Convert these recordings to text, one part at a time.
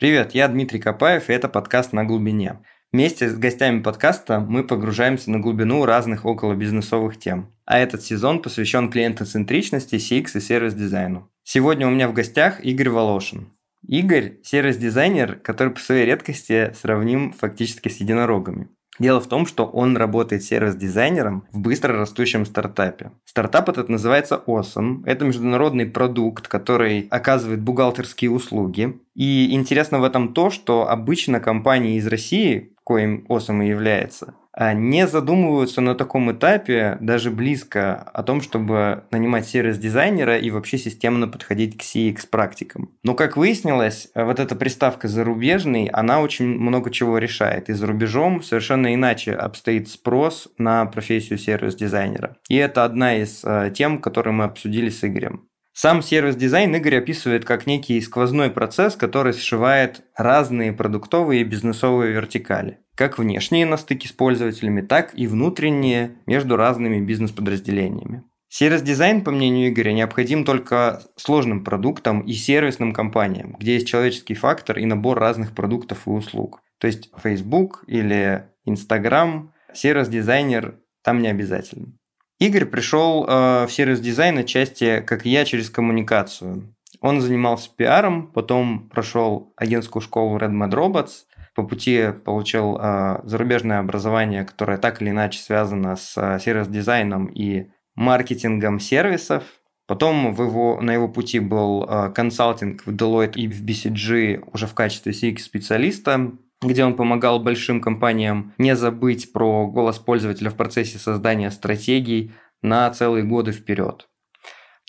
Привет, я Дмитрий Копаев, и это подкаст «На глубине». Вместе с гостями подкаста мы погружаемся на глубину разных околобизнесовых тем. А этот сезон посвящен клиентоцентричности, CX и сервис-дизайну. Сегодня у меня в гостях Игорь Волошин. Игорь – сервис-дизайнер, который по своей редкости сравним фактически с единорогами. Дело в том, что он работает сервис-дизайнером в быстро растущем стартапе. Стартап этот называется Awesome. Это международный продукт, который оказывает бухгалтерские услуги. И интересно в этом то, что обычно компании из России, коим Awesome и является, не задумываются на таком этапе даже близко о том, чтобы нанимать сервис-дизайнера и вообще системно подходить к CX-практикам. Но, как выяснилось, вот эта приставка «зарубежный», она очень много чего решает. И за рубежом совершенно иначе обстоит спрос на профессию сервис-дизайнера. И это одна из э, тем, которые мы обсудили с Игорем. Сам сервис-дизайн Игорь описывает как некий сквозной процесс, который сшивает разные продуктовые и бизнесовые вертикали. Как внешние на стыке с пользователями, так и внутренние между разными бизнес-подразделениями. Сервис-дизайн, по мнению Игоря, необходим только сложным продуктам и сервисным компаниям, где есть человеческий фактор и набор разных продуктов и услуг. То есть Facebook или Instagram, сервис-дизайнер там не обязательно. Игорь пришел э, в сервис-дизайн отчасти, как и я, через коммуникацию. Он занимался пиаром, потом прошел агентскую школу Redmond Robots, по пути получил э, зарубежное образование, которое так или иначе связано с э, сервис-дизайном и маркетингом сервисов. Потом в его, на его пути был э, консалтинг в Deloitte и в BCG уже в качестве CX-специалиста где он помогал большим компаниям не забыть про голос пользователя в процессе создания стратегий на целые годы вперед.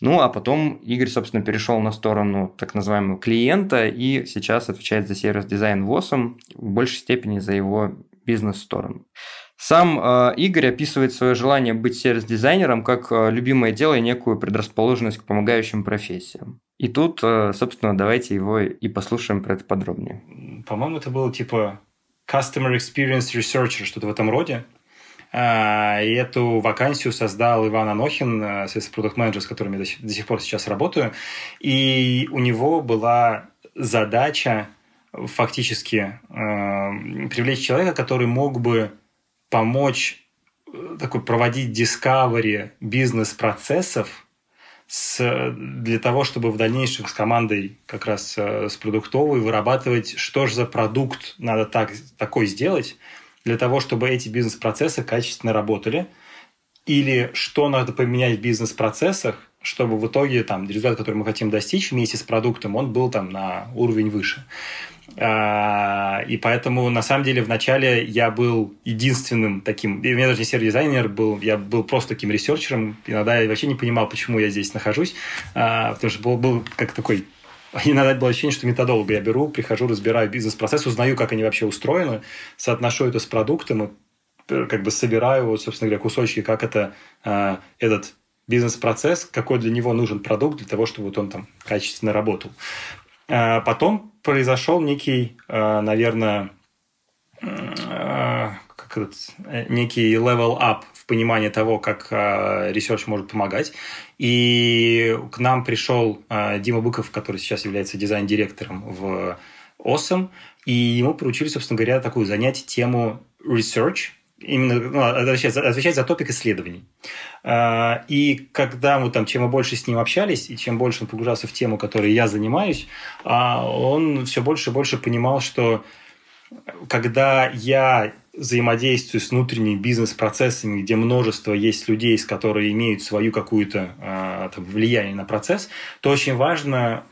Ну, а потом Игорь, собственно, перешел на сторону так называемого клиента и сейчас отвечает за сервис-дизайн ВОСом, в большей степени за его бизнес-сторону. Сам э, Игорь описывает свое желание быть сервис-дизайнером как э, любимое дело и некую предрасположенность к помогающим профессиям. И тут, э, собственно, давайте его и послушаем про это подробнее. По-моему, это было типа Customer Experience Researcher, что-то в этом роде. А, и эту вакансию создал Иван Анохин, э, продукт менеджер с которым я до сих, до сих пор сейчас работаю. И у него была задача фактически э, привлечь человека, который мог бы помочь э, такой проводить discovery бизнес-процессов с, для того, чтобы в дальнейшем с командой как раз э, с продуктовой вырабатывать, что же за продукт надо так, такой сделать, для того, чтобы эти бизнес-процессы качественно работали, или что надо поменять в бизнес-процессах, чтобы в итоге там результат, который мы хотим достичь вместе с продуктом, он был там на уровень выше. А, и поэтому, на самом деле, вначале я был единственным таким, у меня даже не сервис-дизайнер был, я был просто таким researcher-ом, иногда я вообще не понимал, почему я здесь нахожусь, а, потому что был, был как такой Иногда было ощущение, что методолог я беру, прихожу, разбираю бизнес-процесс, узнаю, как они вообще устроены, соотношу это с продуктом и э, как бы собираю, вот, собственно говоря, кусочки, как это, э, этот бизнес-процесс, какой для него нужен продукт для того, чтобы вот он там качественно работал. Э, потом произошел некий, э, наверное, э, как этот, некий level up в понимании того, как research может помогать. И к нам пришел Дима Быков, который сейчас является дизайн-директором в Awesome, и ему поручили, собственно говоря, такую занять тему research – именно ну, отвечать, отвечать за топик исследований. А, и когда мы там, чем мы больше с ним общались, и чем больше он погружался в тему, которой я занимаюсь, а, он все больше и больше понимал, что когда я взаимодействую с внутренними бизнес-процессами, где множество есть людей, с которые имеют свою какую-то э, там, влияние на процесс, то очень важно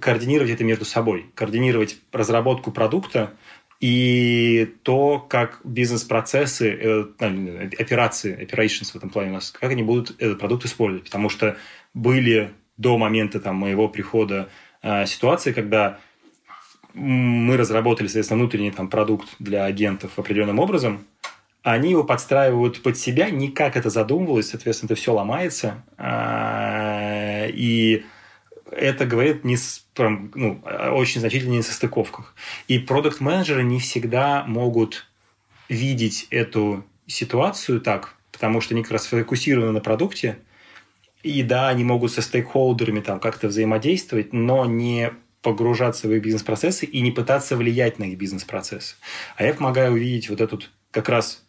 координировать это между собой, координировать разработку продукта и то, как бизнес-процессы, э, операции, operations в этом плане у нас, как они будут этот продукт использовать. Потому что были до момента там, моего прихода э, ситуации, когда мы разработали, соответственно, внутренний там, продукт для агентов определенным образом, они его подстраивают под себя, никак это задумывалось, соответственно, это все ломается. Э, и это говорит не с, прям, ну, очень значительно не состыковках. И продукт-менеджеры не всегда могут видеть эту ситуацию так, потому что они как раз фокусированы на продукте, и да, они могут со стейкхолдерами там как-то взаимодействовать, но не погружаться в их бизнес-процессы и не пытаться влиять на их бизнес-процессы. А я помогаю увидеть вот этот как раз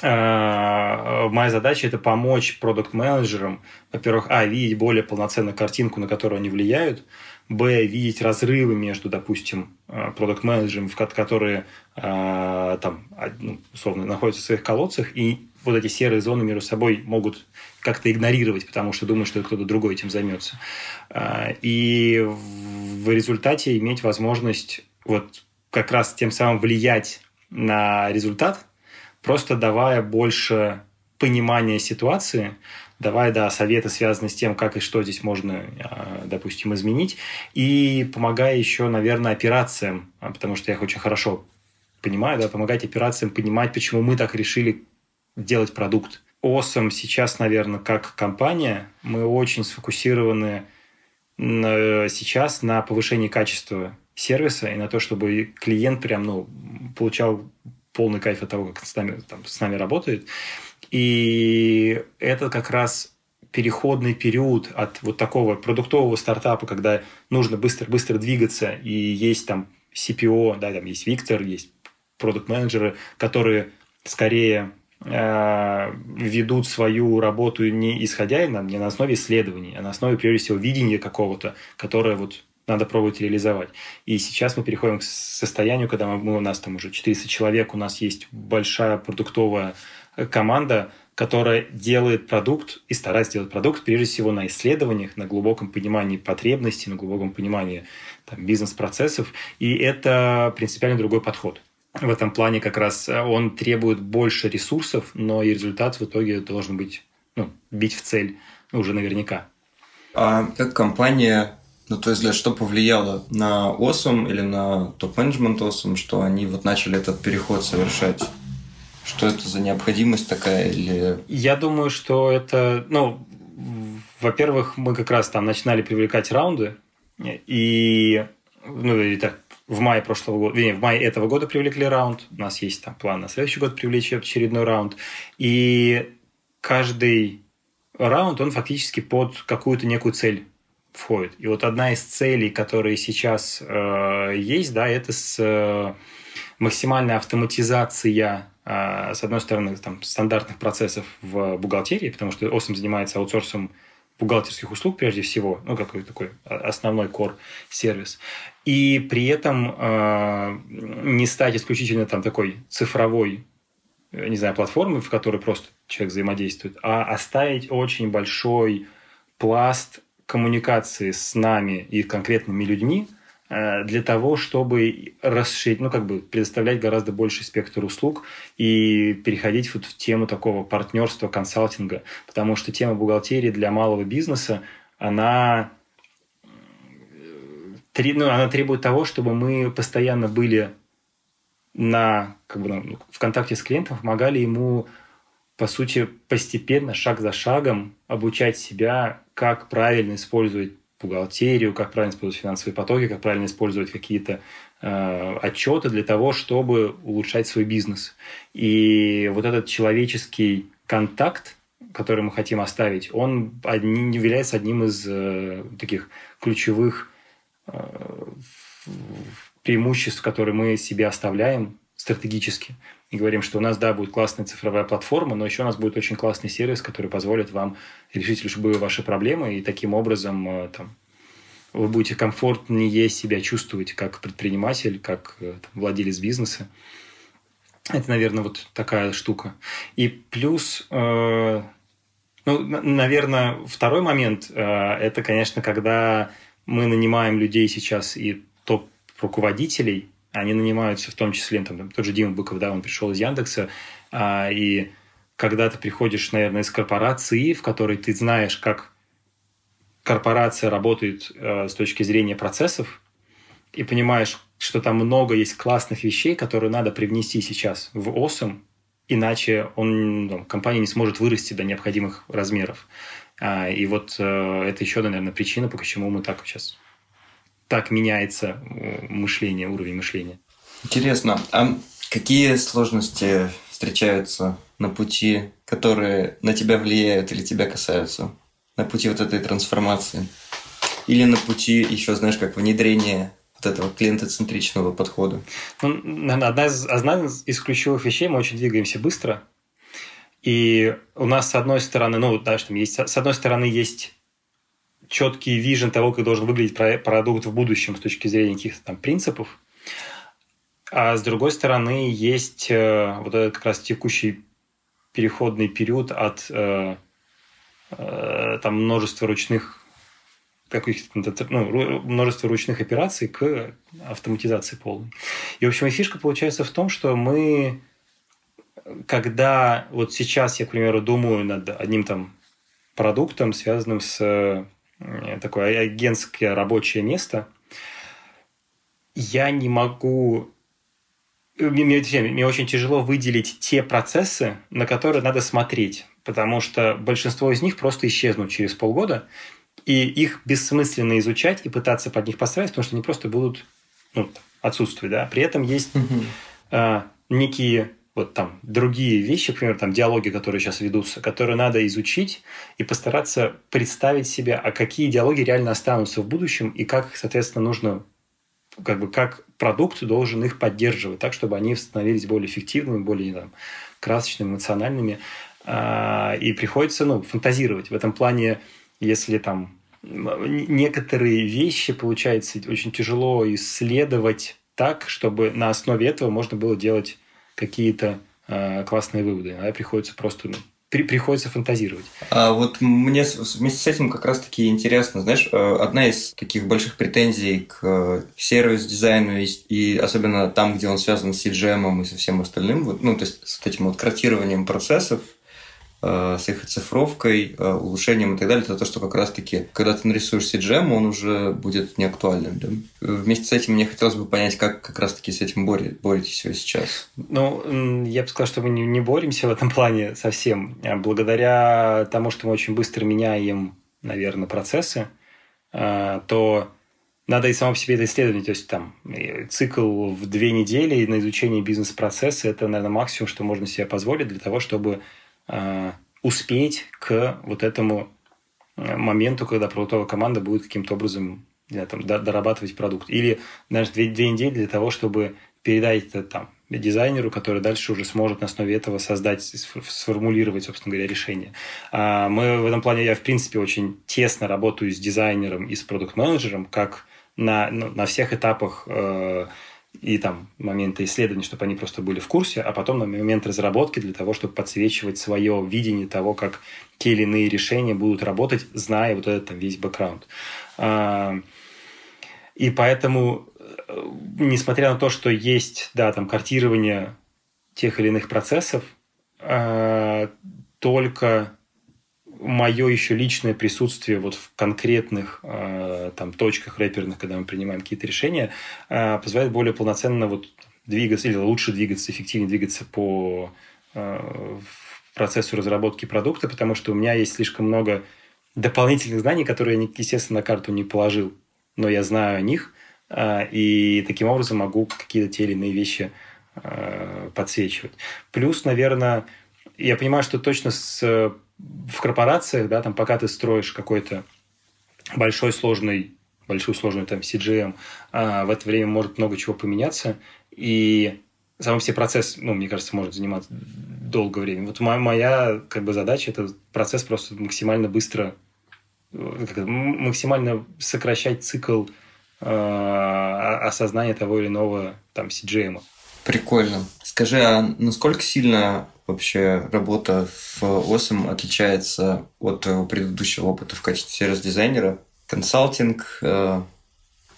э, моя задача это помочь продукт-менеджерам, во-первых, а, видеть более полноценную картинку, на которую они влияют, б, видеть разрывы между, допустим, э, продукт-менеджерами, которые э, там, ну, условно, находятся в своих колодцах, и вот эти серые зоны между собой могут как-то игнорировать, потому что думают, что кто-то другой этим займется. И в результате иметь возможность вот как раз тем самым влиять на результат, просто давая больше понимания ситуации, давая, да, советы, связанные с тем, как и что здесь можно, а, допустим, изменить, и помогая еще, наверное, операциям, а, потому что я их очень хорошо понимаю, да, помогать операциям понимать, почему мы так решили делать продукт. Осом сейчас, наверное, как компания, мы очень сфокусированы сейчас на повышении качества сервиса и на то, чтобы клиент прям, ну, получал полный кайф от того, как с нами, там, с нами работает. И это как раз переходный период от вот такого продуктового стартапа, когда нужно быстро-быстро двигаться, и есть там CPO, да, там есть Виктор, есть продукт-менеджеры, которые скорее э, ведут свою работу не исходя не на основе исследований, а на основе, прежде всего, видения какого-то, которое вот надо пробовать реализовать. И сейчас мы переходим к состоянию, когда мы, у нас там уже 400 человек, у нас есть большая продуктовая э, команда, которая делает продукт и старается делать продукт прежде всего на исследованиях, на глубоком понимании потребностей, на глубоком понимании бизнес-процессов. И это принципиально другой подход. В этом плане как раз э, он требует больше ресурсов, но и результат в итоге должен быть, ну, бить в цель уже наверняка. А как компания ну, то есть, для что повлияло на ОСУМ или на топ-менеджмент ОСУМ, что они вот начали этот переход совершать? Что это за необходимость такая или... Я думаю, что это, ну, во-первых, мы как раз там начинали привлекать раунды, и, ну, и так, в мае прошлого года, вернее, в мае этого года привлекли раунд, у нас есть там план на следующий год привлечь очередной раунд, и каждый раунд, он фактически под какую-то некую цель входит. И вот одна из целей, которые сейчас э, есть, да, это с э, максимальная автоматизация, э, с одной стороны, там, стандартных процессов в бухгалтерии, потому что ОСМ занимается аутсорсом бухгалтерских услуг прежде всего, ну, какой такой основной core сервис. И при этом э, не стать исключительно там такой цифровой э, не знаю, платформой, в которой просто человек взаимодействует, а оставить очень большой пласт коммуникации с нами и конкретными людьми для того, чтобы расширить, ну, как бы предоставлять гораздо больший спектр услуг и переходить вот в тему такого партнерства, консалтинга. Потому что тема бухгалтерии для малого бизнеса, она, ну, она требует того, чтобы мы постоянно были на, как бы, ну, в контакте с клиентом, помогали ему по сути, постепенно, шаг за шагом обучать себя, как правильно использовать бухгалтерию, как правильно использовать финансовые потоки, как правильно использовать какие-то э, отчеты для того, чтобы улучшать свой бизнес. И вот этот человеческий контакт, который мы хотим оставить, он одни, является одним из э, таких ключевых э, преимуществ, которые мы себе оставляем стратегически и говорим, что у нас, да, будет классная цифровая платформа, но еще у нас будет очень классный сервис, который позволит вам решить любые ваши проблемы, и таким образом э, там, вы будете комфортнее себя чувствовать как предприниматель, как э, там, владелец бизнеса. Это, наверное, вот такая штука. И плюс, э, ну, наверное, второй момент, э, это, конечно, когда мы нанимаем людей сейчас и топ-руководителей – они нанимаются в том числе, там, тот же Дима Быков, да, он пришел из Яндекса, а, и когда ты приходишь, наверное, из корпорации, в которой ты знаешь, как корпорация работает э, с точки зрения процессов, и понимаешь, что там много есть классных вещей, которые надо привнести сейчас в ОСМ, иначе он, ну, компания не сможет вырасти до необходимых размеров. А, и вот э, это еще, наверное, причина, по почему мы так сейчас так меняется э, мышление, уровень мышления. Интересно, а какие сложности встречаются на пути, которые на тебя влияют или тебя касаются? На пути вот этой трансформации? Или на пути еще, знаешь, как внедрение вот этого клиентоцентричного подхода? Ну, наверное, одна из, одна из ключевых вещей, мы очень двигаемся быстро. И у нас, с одной стороны, ну, да, что есть, с одной стороны, есть четкий вижен того, как должен выглядеть продукт в будущем с точки зрения каких-то там принципов. А с другой стороны, есть э, вот этот как раз текущий переходный период от э, э, там множества ручных каких ну, множество ручных операций к автоматизации полной. И, в общем, и фишка получается в том, что мы, когда вот сейчас я, к примеру, думаю над одним там продуктом, связанным с такое агентское рабочее место, я не могу мне, мне, мне очень тяжело выделить те процессы, на которые надо смотреть, потому что большинство из них просто исчезнут через полгода, и их бессмысленно изучать и пытаться под них построить, потому что они просто будут ну, отсутствовать. Да? При этом есть э, некие вот там другие вещи, например, там диалоги, которые сейчас ведутся, которые надо изучить и постараться представить себе, а какие диалоги реально останутся в будущем и как, соответственно, нужно как бы как продукт должен их поддерживать, так, чтобы они становились более эффективными, более там, красочными, эмоциональными. А, и приходится ну, фантазировать. В этом плане, если там некоторые вещи, получается, очень тяжело исследовать так, чтобы на основе этого можно было делать какие-то э, классные выводы. А приходится просто ну, при, приходится фантазировать. А вот мне вместе с этим как раз-таки интересно, знаешь, э, одна из таких больших претензий к сервис-дизайну и, и особенно там, где он связан с CGM и со всем остальным, вот, ну, то есть с этим вот кратированием процессов, Э, с их оцифровкой, э, улучшением и так далее, это то, что как раз-таки, когда ты нарисуешь CGM, он уже будет неактуальным. Да? Вместе с этим мне хотелось бы понять, как как раз-таки с этим боре, боретесь вы сейчас. Ну, я бы сказал, что мы не боремся в этом плане совсем. А благодаря тому, что мы очень быстро меняем, наверное, процессы, э, то надо и само по себе это исследовать. То есть там цикл в две недели на изучение бизнес-процесса – это, наверное, максимум, что можно себе позволить для того, чтобы успеть к вот этому э, моменту, когда продуктовая команда будет каким-то образом знаю, там, дорабатывать продукт. Или даже две, две недели для того, чтобы передать это там дизайнеру, который дальше уже сможет на основе этого создать, сформулировать, собственно говоря, решение. А мы в этом плане, я в принципе очень тесно работаю с дизайнером и с продукт-менеджером, как на, ну, на всех этапах э, и там моменты исследования, чтобы они просто были в курсе, а потом на момент разработки для того, чтобы подсвечивать свое видение того, как те или иные решения будут работать, зная вот этот там весь бэкграунд. А, и поэтому, э, несмотря на то, что есть, да, там, картирование тех или иных процессов, а, только мое еще личное присутствие вот в конкретных э, там точках рэперных, когда мы принимаем какие-то решения, э, позволяет более полноценно вот двигаться или лучше двигаться, эффективнее двигаться по э, процессу разработки продукта, потому что у меня есть слишком много дополнительных знаний, которые я, естественно, на карту не положил, но я знаю о них, э, и таким образом могу какие-то те или иные вещи э, подсвечивать. Плюс, наверное, я понимаю, что точно с в корпорациях, да, там, пока ты строишь какой-то большой сложный большую сложную там CGM, а в это время может много чего поменяться, и сам все процесс, ну, мне кажется, может занимать долгое время. Вот моя, моя как бы задача – это процесс просто максимально быстро, это, максимально сокращать цикл э, осознания того или иного там CGM. Прикольно. Скажи, а насколько сильно вообще работа в ОСМ отличается от предыдущего опыта в качестве сервис-дизайнера? Консалтинг, э,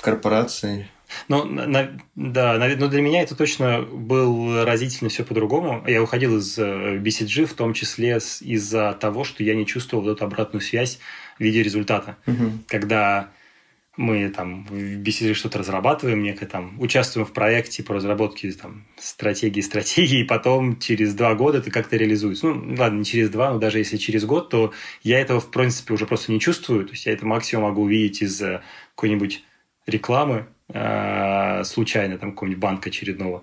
корпорации? Ну, на, да, но для меня это точно был разительно все по-другому. Я уходил из э, BCG, в том числе из-за того, что я не чувствовал вот эту обратную связь в виде результата. Угу. Когда мы там в беседе что-то разрабатываем, некое там, участвуем в проекте по разработке там, стратегии, стратегии, и потом через два года это как-то реализуется. Ну, ладно, не через два, но даже если через год, то я этого, в принципе, уже просто не чувствую. То есть я это максимум могу увидеть из э, какой-нибудь рекламы, э, случайно, там, какого-нибудь банка очередного.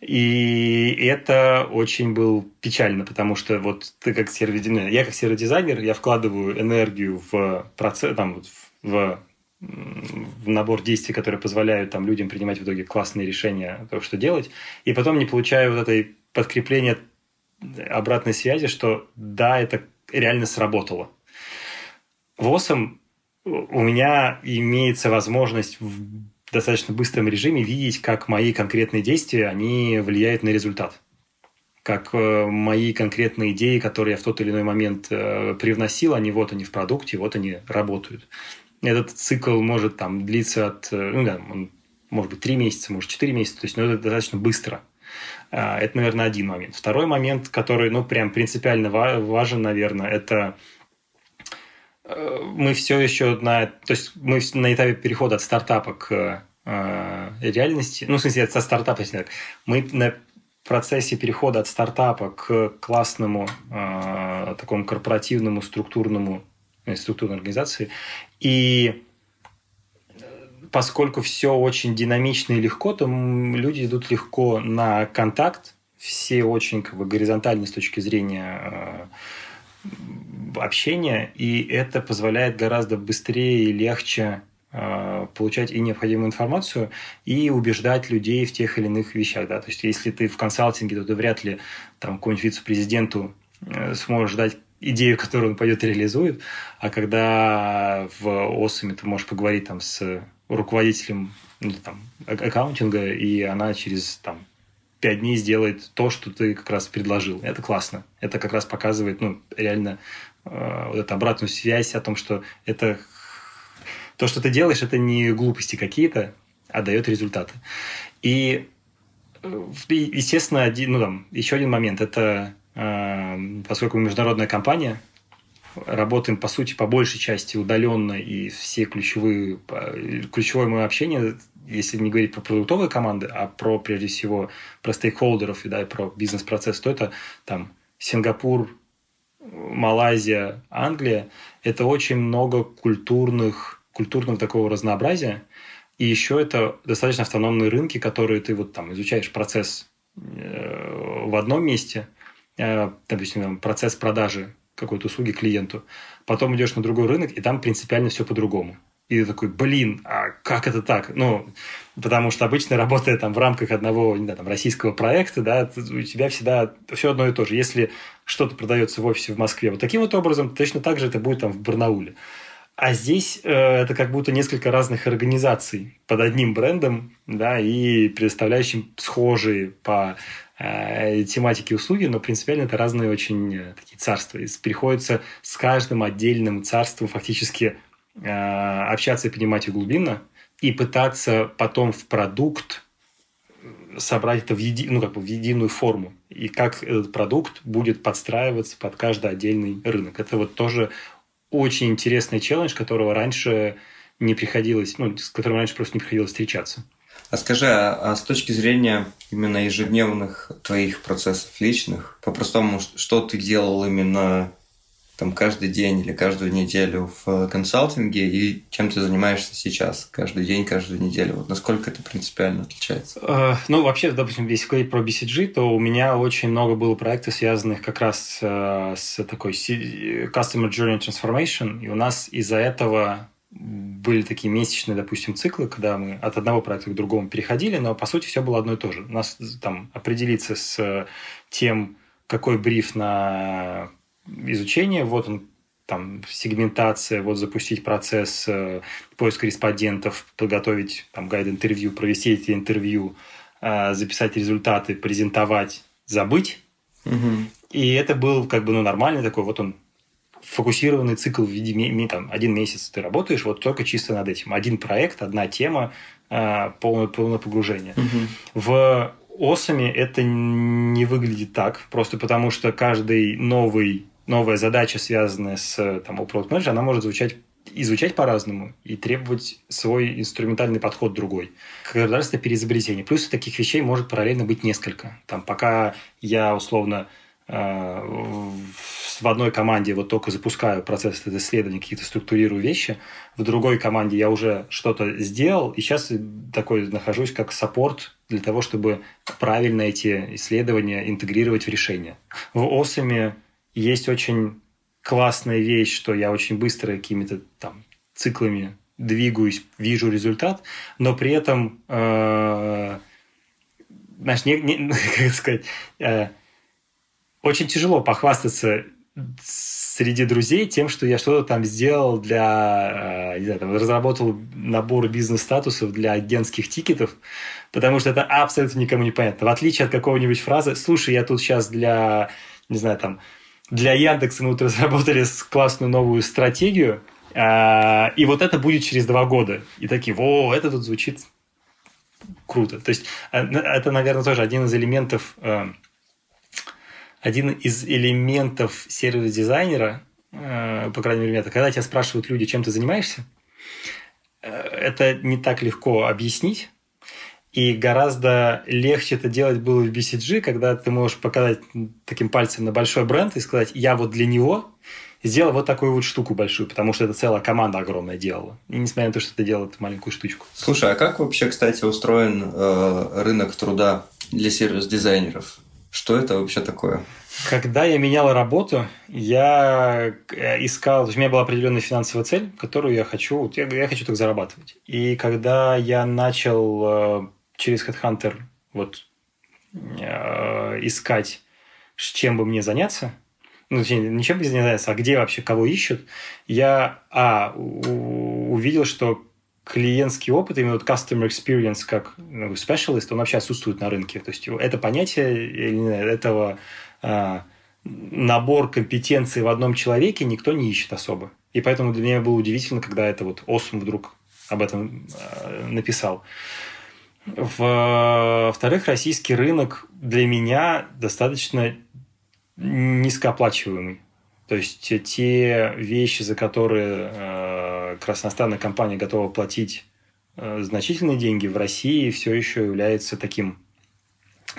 И это очень был печально, потому что вот ты как сервис я как сервис-дизайнер, я вкладываю энергию в процесс, там, в набор действий, которые позволяют там, людям принимать в итоге классные решения, то, что делать, и потом не получаю вот этой подкрепления обратной связи, что да, это реально сработало. В ОСом у меня имеется возможность в достаточно быстром режиме видеть, как мои конкретные действия, они влияют на результат. Как э, мои конкретные идеи, которые я в тот или иной момент э, привносил, они вот они в продукте, вот они работают. Этот цикл может там длиться от, э, ну да, он может быть три месяца, может четыре месяца, то есть ну, это достаточно быстро. А, это, наверное, один момент. Второй момент, который, ну, прям принципиально важен, наверное, это мы все еще на... То есть мы на этапе перехода от стартапа к э, реальности. Ну, в смысле, от стартапа, если так. Мы на процессе перехода от стартапа к классному э, такому корпоративному структурному э, структурной организации. И поскольку все очень динамично и легко, то люди идут легко на контакт, все очень как бы горизонтальны с точки зрения э, общения, и это позволяет гораздо быстрее и легче э, получать и необходимую информацию, и убеждать людей в тех или иных вещах. Да? То есть, если ты в консалтинге, то ты вряд ли там, какому-нибудь вице-президенту э, сможешь дать идею, которую он пойдет и реализует, а когда в ОСами ты можешь поговорить там, с руководителем ну, там, аккаунтинга, и она через там, пять дней сделает то, что ты как раз предложил. Это классно. Это как раз показывает ну, реально э, вот эту обратную связь о том, что это то, что ты делаешь, это не глупости какие-то, а дает результаты. И, э, естественно, один, ну, там, еще один момент – это поскольку мы международная компания, работаем, по сути, по большей части удаленно, и все ключевые, ключевое мое общение если не говорить про продуктовые команды, а про, прежде всего, про стейкхолдеров и, да, про бизнес-процесс, то это там Сингапур, Малайзия, Англия. Это очень много культурных, культурного такого разнообразия. И еще это достаточно автономные рынки, которые ты вот там изучаешь процесс э, в одном месте, э, допустим, процесс продажи какой-то услуги клиенту, потом идешь на другой рынок, и там принципиально все по-другому. И ты такой, блин, а как это так? Ну, потому что обычно работая там в рамках одного не знаю, там, российского проекта, да, у тебя всегда все одно и то же. Если что-то продается в офисе в Москве вот таким вот образом, точно так же это будет там в Барнауле. А здесь э, это как будто несколько разных организаций под одним брендом, да, и предоставляющим схожие по э, тематике услуги, но принципиально это разные очень э, такие царства. И приходится с каждым отдельным царством фактически Э, общаться и понимать их глубинно, и пытаться потом в продукт собрать это в, еди, ну, как бы в единую форму. И как этот продукт будет подстраиваться под каждый отдельный рынок. Это вот тоже очень интересный челлендж, которого раньше не приходилось, ну, с которым раньше просто не приходилось встречаться. А скажи, а, а с точки зрения именно ежедневных твоих процессов личных, по-простому, что ты делал именно там каждый день или каждую неделю в консалтинге и чем ты занимаешься сейчас каждый день, каждую неделю? Вот насколько это принципиально отличается? Uh, ну, вообще, допустим, если говорить про BCG, то у меня очень много было проектов, связанных как раз uh, с такой Customer Journey Transformation, и у нас из-за этого были такие месячные, допустим, циклы, когда мы от одного проекта к другому переходили, но по сути все было одно и то же. У нас там определиться с тем, какой бриф на изучение, вот он там сегментация, вот запустить процесс э, поиска респондентов, подготовить там гайд интервью, провести эти интервью, э, записать результаты, презентовать, забыть. Угу. И это был как бы ну, нормальный такой, вот он фокусированный цикл в виде там, один месяц ты работаешь вот только чисто над этим. Один проект, одна тема, э, полное, полное погружение. Угу. В осами это не выглядит так, просто потому что каждый новый новая задача, связанная с там, у продукт менеджера она может звучать изучать по-разному и требовать свой инструментальный подход другой. Государственное переизобретение. Плюс таких вещей может параллельно быть несколько. Там, пока я условно в одной команде вот только запускаю процесс исследования, какие-то структурирую вещи, в другой команде я уже что-то сделал, и сейчас такой нахожусь как саппорт для того, чтобы правильно эти исследования интегрировать в решение. В ОСами есть очень классная вещь, что я очень быстро какими-то там циклами двигаюсь, вижу результат, но при этом, э, знаешь, не, не, как сказать, э, очень тяжело похвастаться среди друзей тем, что я что-то там сделал для, э, не знаю, там, разработал набор бизнес-статусов для агентских тикетов, потому что это абсолютно никому не понятно. В отличие от какого-нибудь фразы, слушай, я тут сейчас для, не знаю, там, для Яндекса мы тут разработали классную новую стратегию, э, и вот это будет через два года. И такие, о, это тут звучит круто. То есть э, это, наверное, тоже один из элементов один из элементов сервис-дизайнера, э, по крайней мере, это когда тебя спрашивают люди, чем ты занимаешься, э, это не так легко объяснить. И гораздо легче это делать было в BCG, когда ты можешь показать таким пальцем на большой бренд и сказать, я вот для него сделал вот такую вот штуку большую, потому что это целая команда огромная делала. И несмотря на то, что ты делал эту маленькую штучку. Слушай, а как вообще, кстати, устроен э, рынок труда для сервис-дизайнеров? Что это вообще такое? Когда я менял работу, я э, искал, у меня была определенная финансовая цель, которую я хочу, я, хочу так зарабатывать. И когда я начал э, через Headhunter вот э, искать, чем бы мне заняться, ну, точнее, не чем бы заняться, а где вообще кого ищут, я, а, увидел, что клиентский опыт, именно вот customer experience как ну, specialist, он вообще отсутствует на рынке. То есть это понятие этого а, набор компетенций в одном человеке никто не ищет особо. И поэтому для меня было удивительно, когда это вот Осум вдруг об этом а, написал. Во-вторых, российский рынок для меня достаточно низкооплачиваемый. То есть те вещи, за которые э, красностанная компания готова платить э, значительные деньги, в России все еще является таким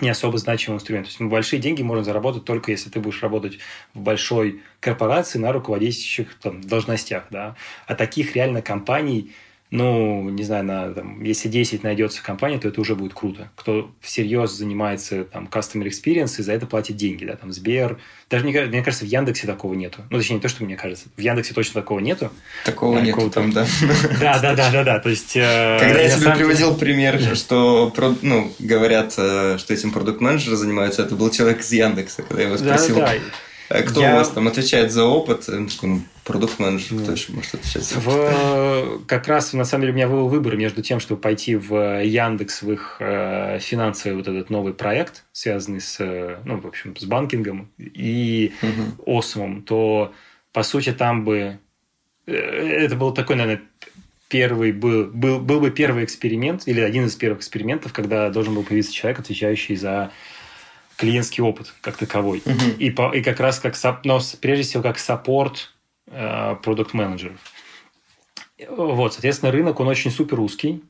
не особо значимым инструментом. То есть большие деньги можно заработать только если ты будешь работать в большой корпорации на руководящих там, должностях. Да? А таких реально компаний ну, не знаю, на, там, если 10 найдется компания, то это уже будет круто. Кто всерьез занимается там customer experience и за это платит деньги, да, там Сбер. Даже мне, мне кажется, в Яндексе такого нету. Ну, точнее, не то, что мне кажется. В Яндексе точно такого нету. Такого да, нету там, да. Да, да, да, да, да. То есть... Э, Когда я тебе приводил пример, что, ну, говорят, э, что этим продукт-менеджеры занимаются, это был человек из Яндекса, когда я его спросил. Да, да. А кто я... у вас там отвечает за опыт? Ну, продукт-менеджер, кто еще может отвечать? В... Как раз, на самом деле, у меня был выбор между тем, чтобы пойти в Яндекс, в их э, финансовый вот этот новый проект, связанный с, э, ну, в общем, с банкингом и угу. Осмом, то, по сути, там бы... Э, это был такой, наверное, первый был, был, был бы первый эксперимент, или один из первых экспериментов, когда должен был появиться человек, отвечающий за клиентский опыт как таковой. Uh-huh. И, по, и как раз как, но прежде всего, как саппорт э, продукт-менеджеров. Вот, соответственно, рынок, он очень супер узкий.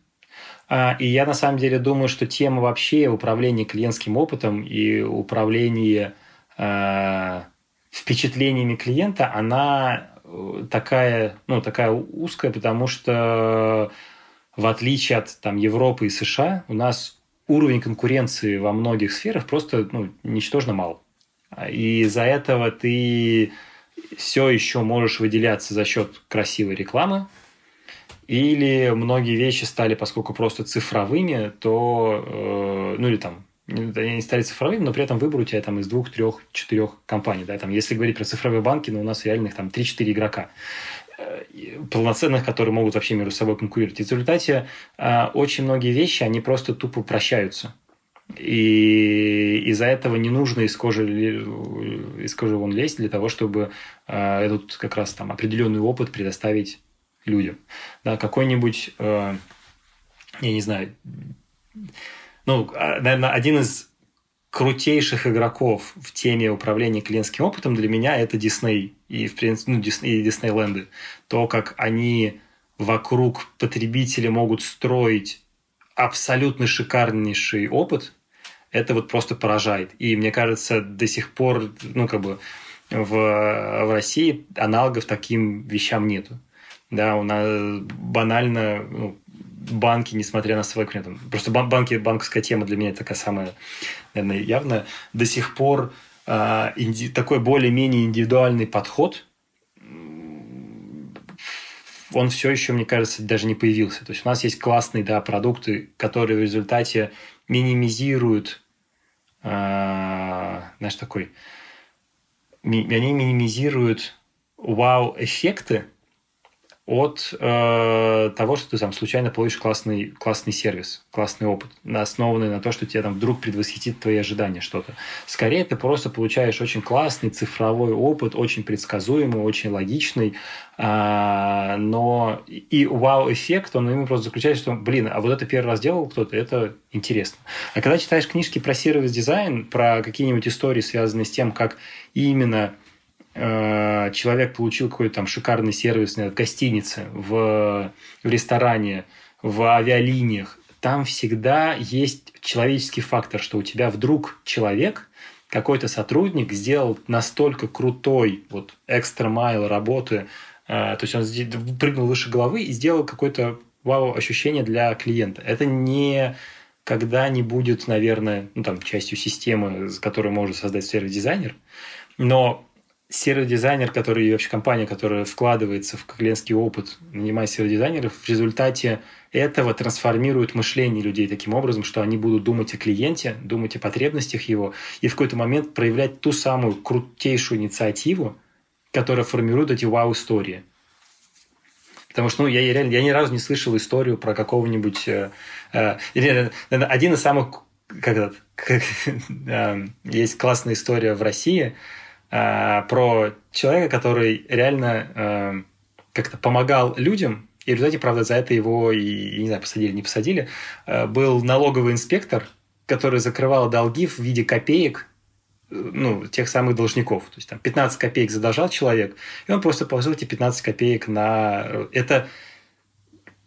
А, и я на самом деле думаю, что тема вообще управления клиентским опытом и управления э, впечатлениями клиента, она э, такая, ну, такая узкая, потому что в отличие от там, Европы и США, у нас уровень конкуренции во многих сферах просто ну, ничтожно мал. И из-за этого ты все еще можешь выделяться за счет красивой рекламы, или многие вещи стали, поскольку просто цифровыми, то, э, ну или там, они стали цифровыми, но при этом выбор у тебя там из двух, трех, четырех компаний. Да? Там, если говорить про цифровые банки, ну, у нас реальных там 3-4 игрока. Э, полноценных, которые могут вообще между собой конкурировать. И в результате э, очень многие вещи, они просто тупо прощаются. И из-за этого не нужно из кожи, из кожи вон лезть для того, чтобы э, этот как раз там определенный опыт предоставить людям. Да, какой-нибудь, э, я не знаю, ну, а, наверное, один из крутейших игроков в теме управления клиентским опытом для меня это Disney и, в принципе, ну, Disney, и Диснейленды. То, как они вокруг потребителя могут строить абсолютно шикарнейший опыт, это вот просто поражает. И мне кажется, до сих пор, ну, как бы в, в России аналогов таким вещам нету. Да, у нас банально ну, банки, несмотря на свой там, просто банки, банковская тема для меня такая самая, наверное, явная, до сих пор э, инди, такой более-менее индивидуальный подход он все еще, мне кажется, даже не появился. То есть у нас есть классные да, продукты, которые в результате минимизируют, э, знаешь, такой, ми, они минимизируют вау-эффекты, от э, того, что ты там случайно получишь классный, классный сервис, классный опыт, основанный на то, что тебе там вдруг предвосхитит твои ожидания что-то. Скорее, ты просто получаешь очень классный цифровой опыт, очень предсказуемый, очень логичный, э, но и вау-эффект, он именно просто заключается, что, блин, а вот это первый раз делал кто-то, это интересно. А когда читаешь книжки про сервис-дизайн, про какие-нибудь истории, связанные с тем, как именно человек получил какой-то там шикарный сервис в гостинице, в, в ресторане, в авиалиниях, там всегда есть человеческий фактор, что у тебя вдруг человек, какой-то сотрудник сделал настолько крутой вот экстра майл работы, э, то есть он прыгнул выше головы и сделал какое-то вау ощущение для клиента. Это не когда не будет, наверное, ну, там, частью системы, которую может создать сервис-дизайнер, но серый дизайнер, который вообще компания, которая вкладывается в клиентский опыт, нанимая серых дизайнеров, в результате этого трансформирует мышление людей таким образом, что они будут думать о клиенте, думать о потребностях его и в какой-то момент проявлять ту самую крутейшую инициативу, которая формирует эти вау-истории. Потому что ну, я, реально, я ни разу не слышал историю про какого-нибудь... Э, э, один из самых... Как как, э, есть классная история в России – э, про человека, который реально э, как-то помогал людям, и в результате, правда, за это его, и, не знаю, посадили, не посадили, э, был налоговый инспектор, который закрывал долги в виде копеек э, ну, тех самых должников. То есть там 15 копеек задолжал человек, и он просто положил эти 15 копеек на... Это,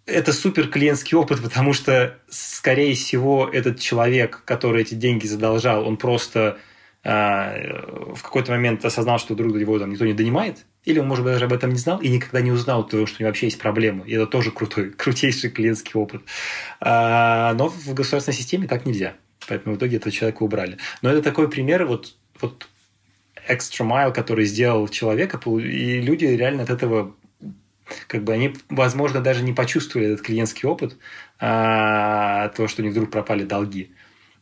это супер клиентский опыт, потому что, скорее всего, этот человек, который эти деньги задолжал, он просто в какой-то момент осознал, что друг его там никто не донимает, или он, может быть, даже об этом не знал и никогда не узнал, того, что у него вообще есть проблемы. И это тоже крутой, крутейший клиентский опыт. А, но в государственной системе так нельзя. Поэтому в итоге этого человека убрали. Но это такой пример вот, вот extra mile, который сделал человека, и люди реально от этого как бы они, возможно, даже не почувствовали этот клиентский опыт, а, то, что у них вдруг пропали долги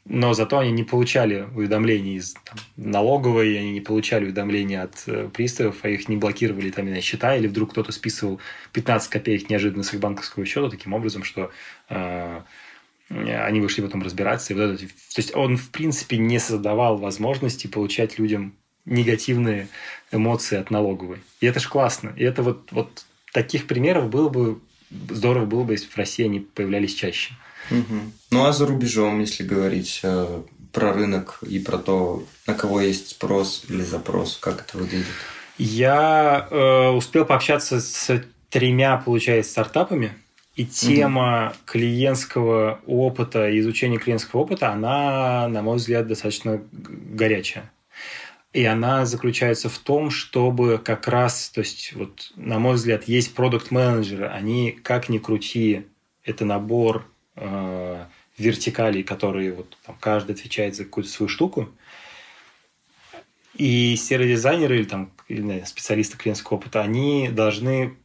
но зато они не получали уведомлений из там, налоговой, они не получали уведомления от э, приставов, а их не блокировали там на счета, или вдруг кто-то списывал 15 копеек неожиданно с их банковского счета таким образом, что э, они вышли потом разбираться. И вот это, то есть он, в принципе, не создавал возможности получать людям негативные эмоции от налоговой. И это же классно. И это вот, вот таких примеров было бы здорово было бы, если в России они появлялись чаще. Угу. Ну а за рубежом, если говорить э, про рынок и про то, на кого есть спрос или запрос, как это выглядит? Я э, успел пообщаться с тремя, получается, стартапами, и тема угу. клиентского опыта, изучения клиентского опыта, она, на мой взгляд, достаточно горячая. И она заключается в том, чтобы как раз, то есть, вот, на мой взгляд, есть продукт-менеджеры, они, как ни крути, это набор э, вертикалей, которые вот там, каждый отвечает за какую-то свою штуку. И серые дизайнеры или там или, наверное, специалисты клиентского опыта, они должны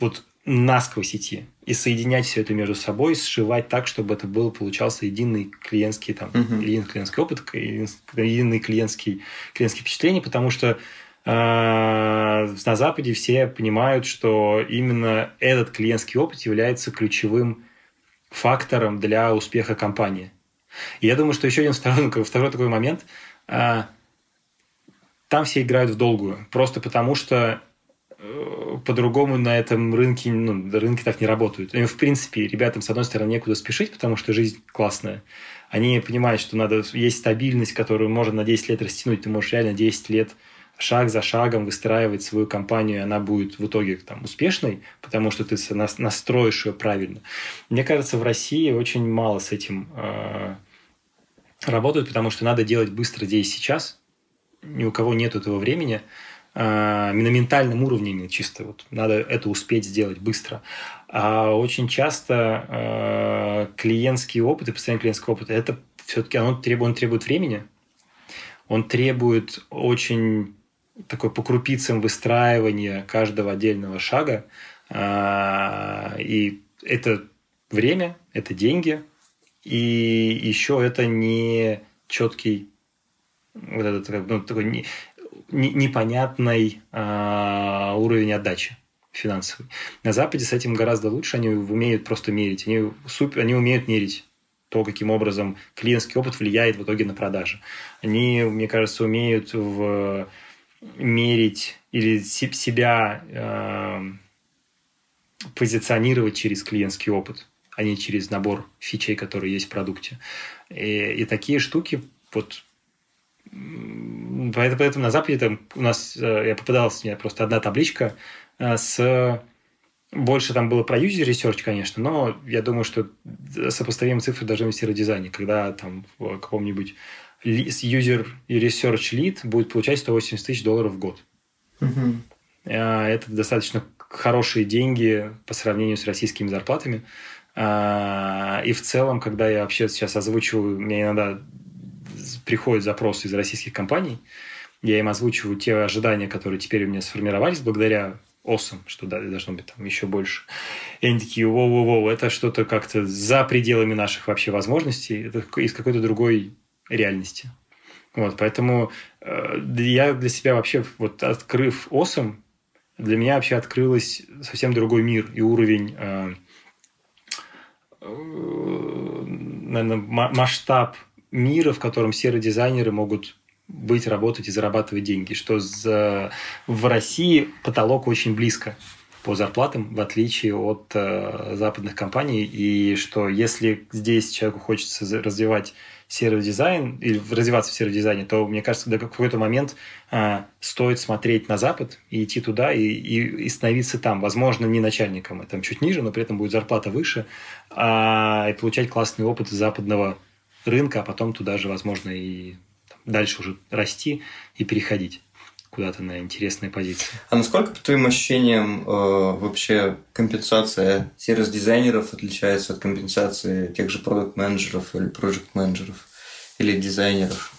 вот насквозь идти и соединять все это между собой, сшивать так, чтобы это был получался единый клиентский там uh-huh. единый клиентский опыт, единый клиентский клиентские впечатления, потому что э, на Западе все понимают, что именно этот клиентский опыт является ключевым фактором для успеха компании. И я думаю, что еще один второй, второй такой момент. А, там все играют в долгую. Просто потому, что э, по-другому на этом рынке, ну, рынки так не работают. И, в принципе, ребятам, с одной стороны, некуда спешить, потому что жизнь классная. Они понимают, что надо есть стабильность, которую можно на 10 лет растянуть. Ты можешь реально 10 лет шаг за шагом выстраивать свою компанию, и она будет в итоге там, успешной, потому что ты настроишь ее правильно. Мне кажется, в России очень мало с этим э, работают, потому что надо делать быстро здесь сейчас. Ни у кого нет этого времени. Э, на ментальном уровне чисто. Вот, надо это успеть сделать быстро. А очень часто э, опыт и постоянный клиентский опыт, это все-таки оно требует, он требует времени, он требует очень такое по крупицам выстраивание каждого отдельного шага, А, и это время, это деньги, и еще это не четкий вот этот ну, такой не, не, непонятный э, уровень отдачи финансовый. На Западе с этим гораздо лучше, они умеют просто мерить, они, супер, они умеют мерить то, каким образом клиентский опыт влияет в итоге на продажи. Они, мне кажется, умеют в, мерить или себя э, позиционировать через клиентский опыт, а не через набор фичей, которые есть в продукте. И, и такие штуки, вот поэтому, поэтому на Западе там у нас, э, я попадалась, у меня просто одна табличка э, с больше там было про user research, конечно, но я думаю, что сопоставимые цифры должны быть в серодизайне, когда там каком-нибудь user research lead будет получать 180 тысяч долларов в год. Угу. Это достаточно хорошие деньги по сравнению с российскими зарплатами. А, и в целом, когда я вообще сейчас озвучиваю, мне иногда приходят запросы из российских компаний, я им озвучиваю те ожидания, которые теперь у меня сформировались благодаря осом, что да, должно быть там еще больше. И они такие, воу-воу-воу, это что-то как-то за пределами наших вообще возможностей, это из какой-то другой реальности. Вот, поэтому э, я для себя вообще, вот открыв осом, для меня вообще открылось совсем другой мир и уровень, э, э, наверное, масштаб мира, в котором серые дизайнеры могут быть, работать и зарабатывать деньги, что за... в России потолок очень близко по зарплатам, в отличие от э, западных компаний, и что если здесь человеку хочется развивать серый дизайн или развиваться в сером дизайне, то, мне кажется, до какой-то момент э, стоит смотреть на Запад и идти туда и, и, и становиться там. Возможно, не начальником, а там чуть ниже, но при этом будет зарплата выше, э, и получать классный опыт западного рынка, а потом туда же, возможно, и там, дальше уже расти и переходить куда-то на интересные позиции. А насколько, по твоим ощущениям, э, вообще компенсация сервис-дизайнеров отличается от компенсации тех же продукт-менеджеров или проект-менеджеров или дизайнеров?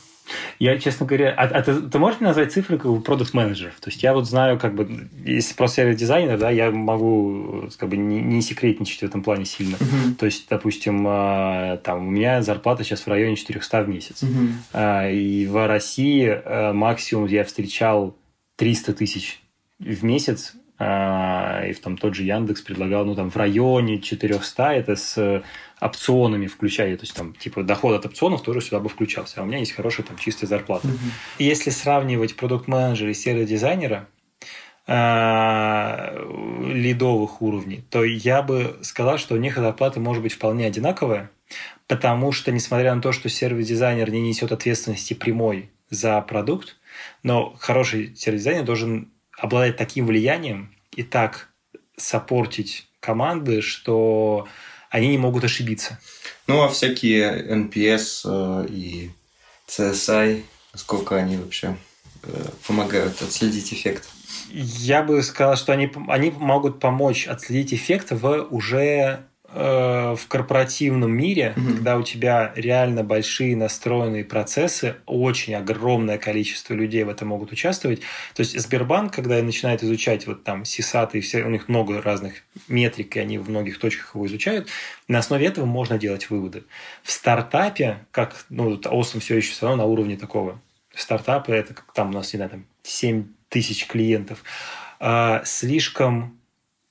Я, честно говоря, а, а ты, ты можешь мне назвать цифры как бы продукт менеджеров То есть я вот знаю, как бы, если просто сервис дизайнер, да, я могу как бы не, не секретничать в этом плане сильно. Uh-huh. То есть, допустим, а, там у меня зарплата сейчас в районе 400 в месяц. Uh-huh. И в России а, максимум я встречал 300 тысяч в месяц и в там тот же Яндекс предлагал, ну, там, в районе 400, это с опционами включая, то есть, там, типа, доход от опционов тоже сюда бы включался, а у меня есть хорошая, там, чистая зарплата. Mm-hmm. Если сравнивать продукт-менеджера и сервис-дизайнера, а, лидовых уровней, то я бы сказал, что у них зарплата может быть вполне одинаковая, потому что, несмотря на то, что сервис-дизайнер не несет ответственности прямой за продукт, но хороший сервис-дизайнер должен обладать таким влиянием и так саппортить команды, что они не могут ошибиться. Ну, а всякие NPS э, и CSI, насколько они вообще э, помогают отследить эффект? Я бы сказал, что они, они могут помочь отследить эффект в уже в корпоративном мире, mm-hmm. когда у тебя реально большие настроенные процессы, очень огромное количество людей в этом могут участвовать. То есть Сбербанк, когда начинает изучать вот там сисаты, все, у них много разных метрик, и они в многих точках его изучают, на основе этого можно делать выводы. В стартапе, как, ну, Осом все еще все равно на уровне такого. Стартапы, это как там у нас, не знаю, там 7 тысяч клиентов. А, слишком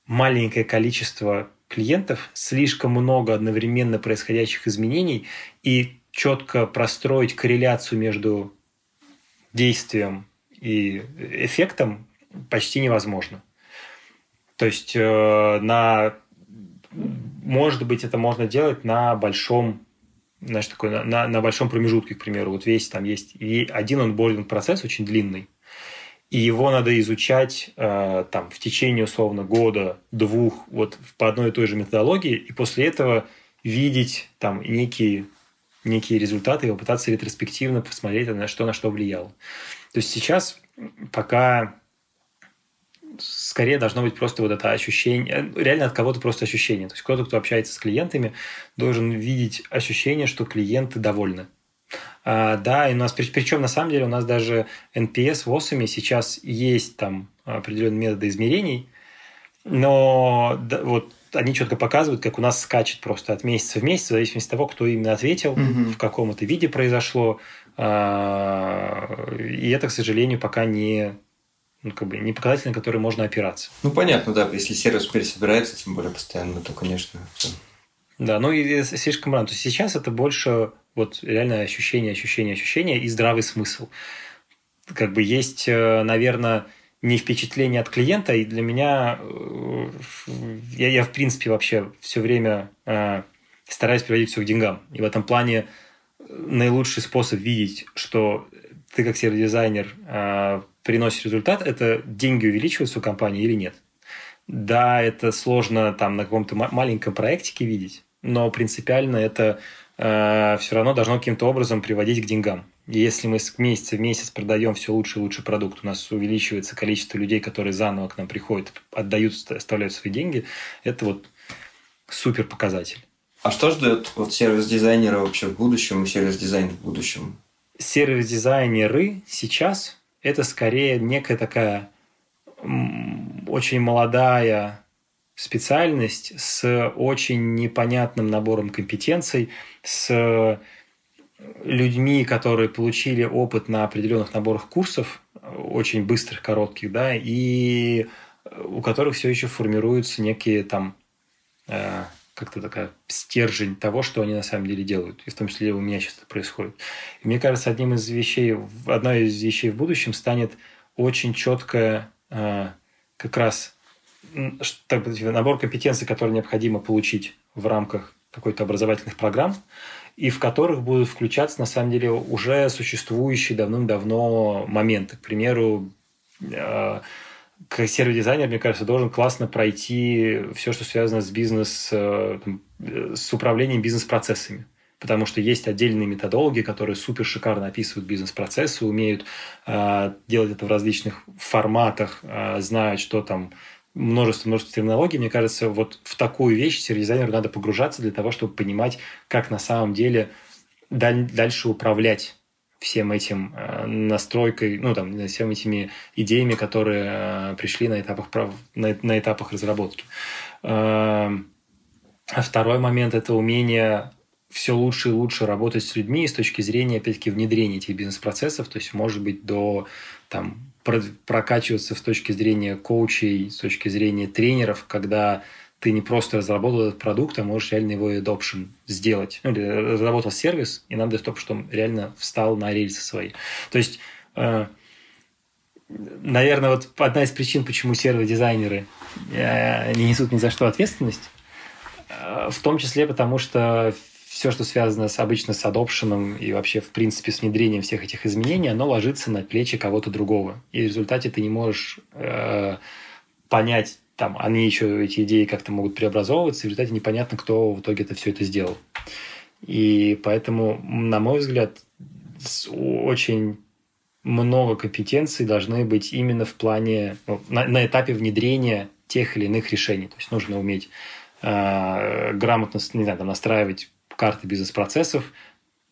маленькое количество клиентов, слишком много одновременно происходящих изменений и четко простроить корреляцию между действием и эффектом почти невозможно. То есть э, на может быть это можно делать на большом знаешь, такой, на, на, на большом промежутке, к примеру, вот весь там есть и один онбординг процесс очень длинный, и его надо изучать э, там в течение условно года, двух, вот по одной и той же методологии, и после этого видеть там некие некие результаты и попытаться ретроспективно посмотреть, на что на что влияло. То есть сейчас пока скорее должно быть просто вот это ощущение, реально от кого-то просто ощущение. То есть кто-то, кто общается с клиентами, должен видеть ощущение, что клиенты довольны. А, да, и у нас, причем на самом деле у нас даже NPS в OSM сейчас есть там определенные методы измерений, но да, вот они четко показывают, как у нас скачет просто от месяца в месяц, в зависимости от того, кто именно ответил, угу. в каком это виде произошло. А, и это, к сожалению, пока не ну, как бы не показатель, на который можно опираться. Ну, понятно, да. Если сервис пересобирается, тем более постоянно, то, конечно. Да, ну и слишком рано. То есть сейчас это больше вот реально ощущение, ощущение, ощущение и здравый смысл. Как бы есть, э, наверное, не впечатление от клиента, и для меня э, я, я в принципе вообще все время э, стараюсь приводить все к деньгам. И в этом плане наилучший способ видеть, что ты как сервис-дизайнер э, приносишь результат, это деньги увеличиваются у компании или нет. Да, это сложно там на каком-то маленьком проектике видеть, но принципиально это э, все равно должно каким-то образом приводить к деньгам. И если мы с месяца в месяц продаем все лучше и лучше продукт, у нас увеличивается количество людей, которые заново к нам приходят, отдают, оставляют свои деньги, это вот супер показатель. А что ждет вот сервис-дизайнера вообще в будущем и сервис-дизайн в будущем? Сервис-дизайнеры сейчас – это скорее некая такая очень молодая специальность с очень непонятным набором компетенций, с людьми, которые получили опыт на определенных наборах курсов, очень быстрых, коротких, да, и у которых все еще формируются некие там э, как-то такая стержень того, что они на самом деле делают. И в том числе у меня сейчас это происходит. И мне кажется, одним из вещей, одной из вещей в будущем станет очень четкое э, как раз набор компетенций, которые необходимо получить в рамках какой-то образовательных программ, и в которых будут включаться, на самом деле, уже существующие давным-давно моменты. К примеру, э, как сервис-дизайнер, мне кажется, должен классно пройти все, что связано с бизнес, э, с управлением бизнес-процессами. Потому что есть отдельные методологи, которые супер шикарно описывают бизнес-процессы, умеют э, делать это в различных форматах, э, знают, что там множество, множество терминологий. Мне кажется, вот в такую вещь сервис-дизайнеру надо погружаться для того, чтобы понимать, как на самом деле дальше управлять всем этим э, настройкой, ну, там, всеми этими идеями, которые э, пришли на этапах, на, на этапах разработки. Эм, а второй момент – это умение все лучше и лучше работать с людьми с точки зрения, опять-таки, внедрения этих бизнес-процессов, то есть, может быть, до там, прокачиваться с точки зрения коучей, с точки зрения тренеров, когда ты не просто разработал этот продукт, а можешь реально его adoption сделать. Ну, или разработал сервис, и надо, чтобы он реально встал на рельсы свои. То есть, э, наверное, вот одна из причин, почему сервис-дизайнеры э, не несут ни за что ответственность, э, в том числе потому, что все, что связано с, обычно с адопшеном и вообще, в принципе, с внедрением всех этих изменений, оно ложится на плечи кого-то другого. И в результате ты не можешь э, понять, там они еще, эти идеи как-то могут преобразовываться, и в результате непонятно, кто в итоге это все это сделал. И поэтому, на мой взгляд, очень много компетенций должны быть именно в плане, ну, на, на этапе внедрения тех или иных решений. То есть нужно уметь э, грамотно не знаю, там, настраивать карты бизнес-процессов,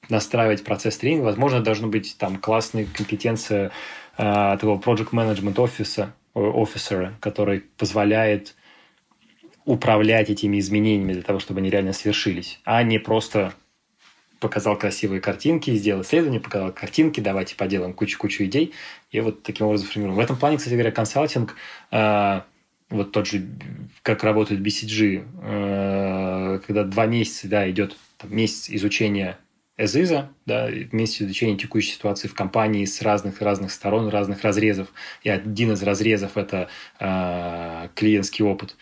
настраивать процесс тренинга. Возможно, должна быть там классная компетенция э, такого project management офиса, офисера, который позволяет управлять этими изменениями для того, чтобы они реально свершились, а не просто показал красивые картинки, сделал исследование, показал картинки, давайте поделаем кучу-кучу идей, и вот таким образом формируем. В этом плане, кстати говоря, консалтинг, э, вот тот же, как работает BCG, э, когда два месяца да, идет там, месяц изучения эзиза, да, вместе изучения текущей ситуации в компании с разных разных сторон, разных разрезов. И один из разрезов это э, клиентский опыт,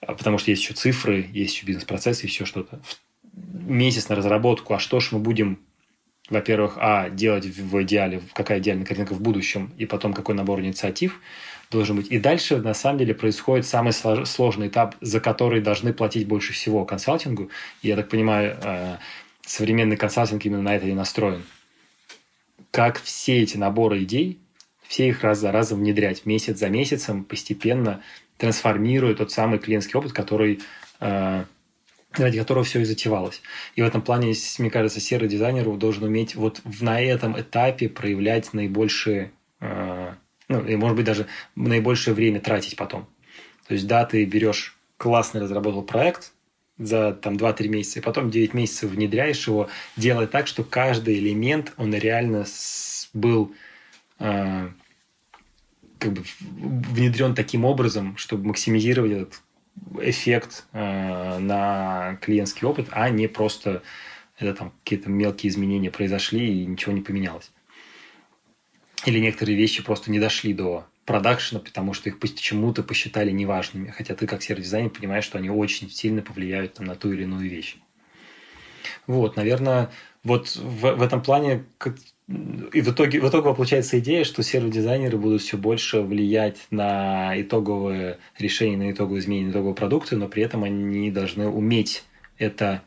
потому что есть еще цифры, есть еще бизнес-процессы, еще что-то. Месяц на разработку, а что ж мы будем во-первых, а, делать в идеале, какая идеальная картинка в будущем, и потом какой набор инициатив должен быть. И дальше, на самом деле, происходит самый сложный этап, за который должны платить больше всего консалтингу. И, я так понимаю, э, современный консалтинг именно на это и настроен. Как все эти наборы идей, все их раз за разом внедрять, месяц за месяцем, постепенно трансформируя тот самый клиентский опыт, который э, ради которого все и затевалось. И в этом плане, мне кажется, серый дизайнер должен уметь вот на этом этапе проявлять наибольшие, э, ну, и, может быть, даже наибольшее время тратить потом. То есть, да, ты берешь классный разработал проект за там 2-3 месяца, и потом 9 месяцев внедряешь его, делая так, что каждый элемент, он реально был э, как бы внедрен таким образом, чтобы максимизировать этот эффект э, на клиентский опыт, а не просто это там какие-то мелкие изменения произошли и ничего не поменялось. Или некоторые вещи просто не дошли до продакшена, потому что их почему-то посчитали неважными, хотя ты как сервис-дизайнер понимаешь, что они очень сильно повлияют там, на ту или иную вещь. Вот, наверное, вот в, в этом плане и в итоге, в итоге получается идея, что сервис-дизайнеры будут все больше влиять на итоговое решение, на итоговое изменение, на итоговые продукты, но при этом они должны уметь это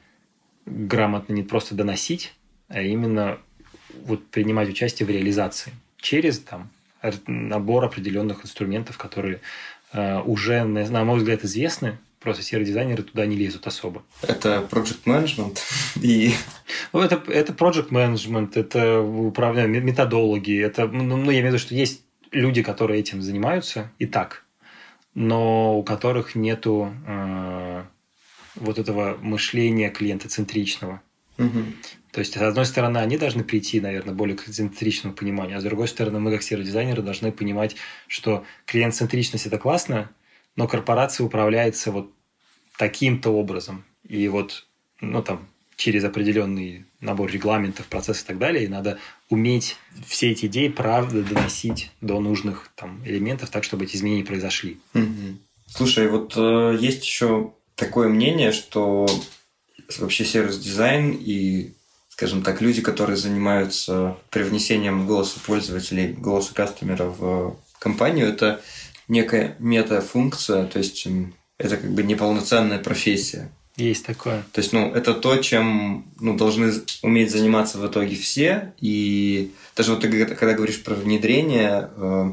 грамотно не просто доносить, а именно вот принимать участие в реализации через там, набор определенных инструментов, которые э, уже, на мой взгляд, известны, просто сервис-дизайнеры туда не лезут особо. Это project management и... Ну, это, это project management, это управление, методологи, это, ну, ну, я имею в виду, что есть люди, которые этим занимаются и так, но у которых нету э, вот этого мышления клиентоцентричного. Угу. То есть, с одной стороны, они должны прийти, наверное, более к центричному пониманию, а с другой стороны, мы, как сервис-дизайнеры, должны понимать, что клиент-центричность – это классно, но корпорация управляется вот таким-то образом. И вот, ну, там, через определенный набор регламентов, процессов и так далее, и надо уметь все эти идеи правда доносить до нужных там элементов, так, чтобы эти изменения произошли. Слушай, вот э, есть еще такое мнение, что вообще сервис-дизайн и, скажем так, люди, которые занимаются привнесением голоса пользователей, голоса кастомера в компанию, это некая мета-функция, то есть это как бы неполноценная профессия. Есть такое. То есть, ну, это то, чем ну, должны уметь заниматься в итоге все. И даже вот ты когда говоришь про внедрение, э,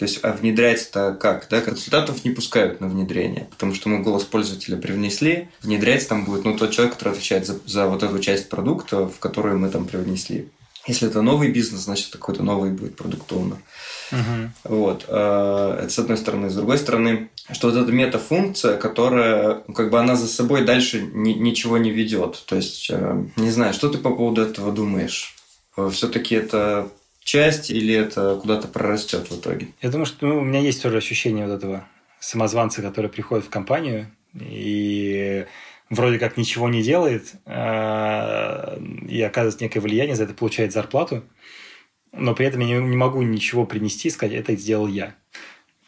то есть, а внедрять-то как? Да? Консультантов не пускают на внедрение, потому что мы голос пользователя привнесли. Внедрять там будет ну, тот человек, который отвечает за, за вот эту часть продукта, в которую мы там привнесли. Если это новый бизнес, значит, какой-то новый будет продукт owner. Угу. Вот. Э, это с одной стороны. С другой стороны, что вот эта метафункция, которая, ну, как бы она за собой дальше ни, ничего не ведет. То есть, э, не знаю, что ты по поводу этого думаешь? Э, Все-таки это часть или это куда-то прорастет в итоге? Я думаю, что ну, у меня есть тоже ощущение вот этого самозванца, который приходит в компанию и вроде как ничего не делает, а, и оказывает некое влияние, за это получает зарплату, но при этом я не могу ничего принести и сказать, это сделал я.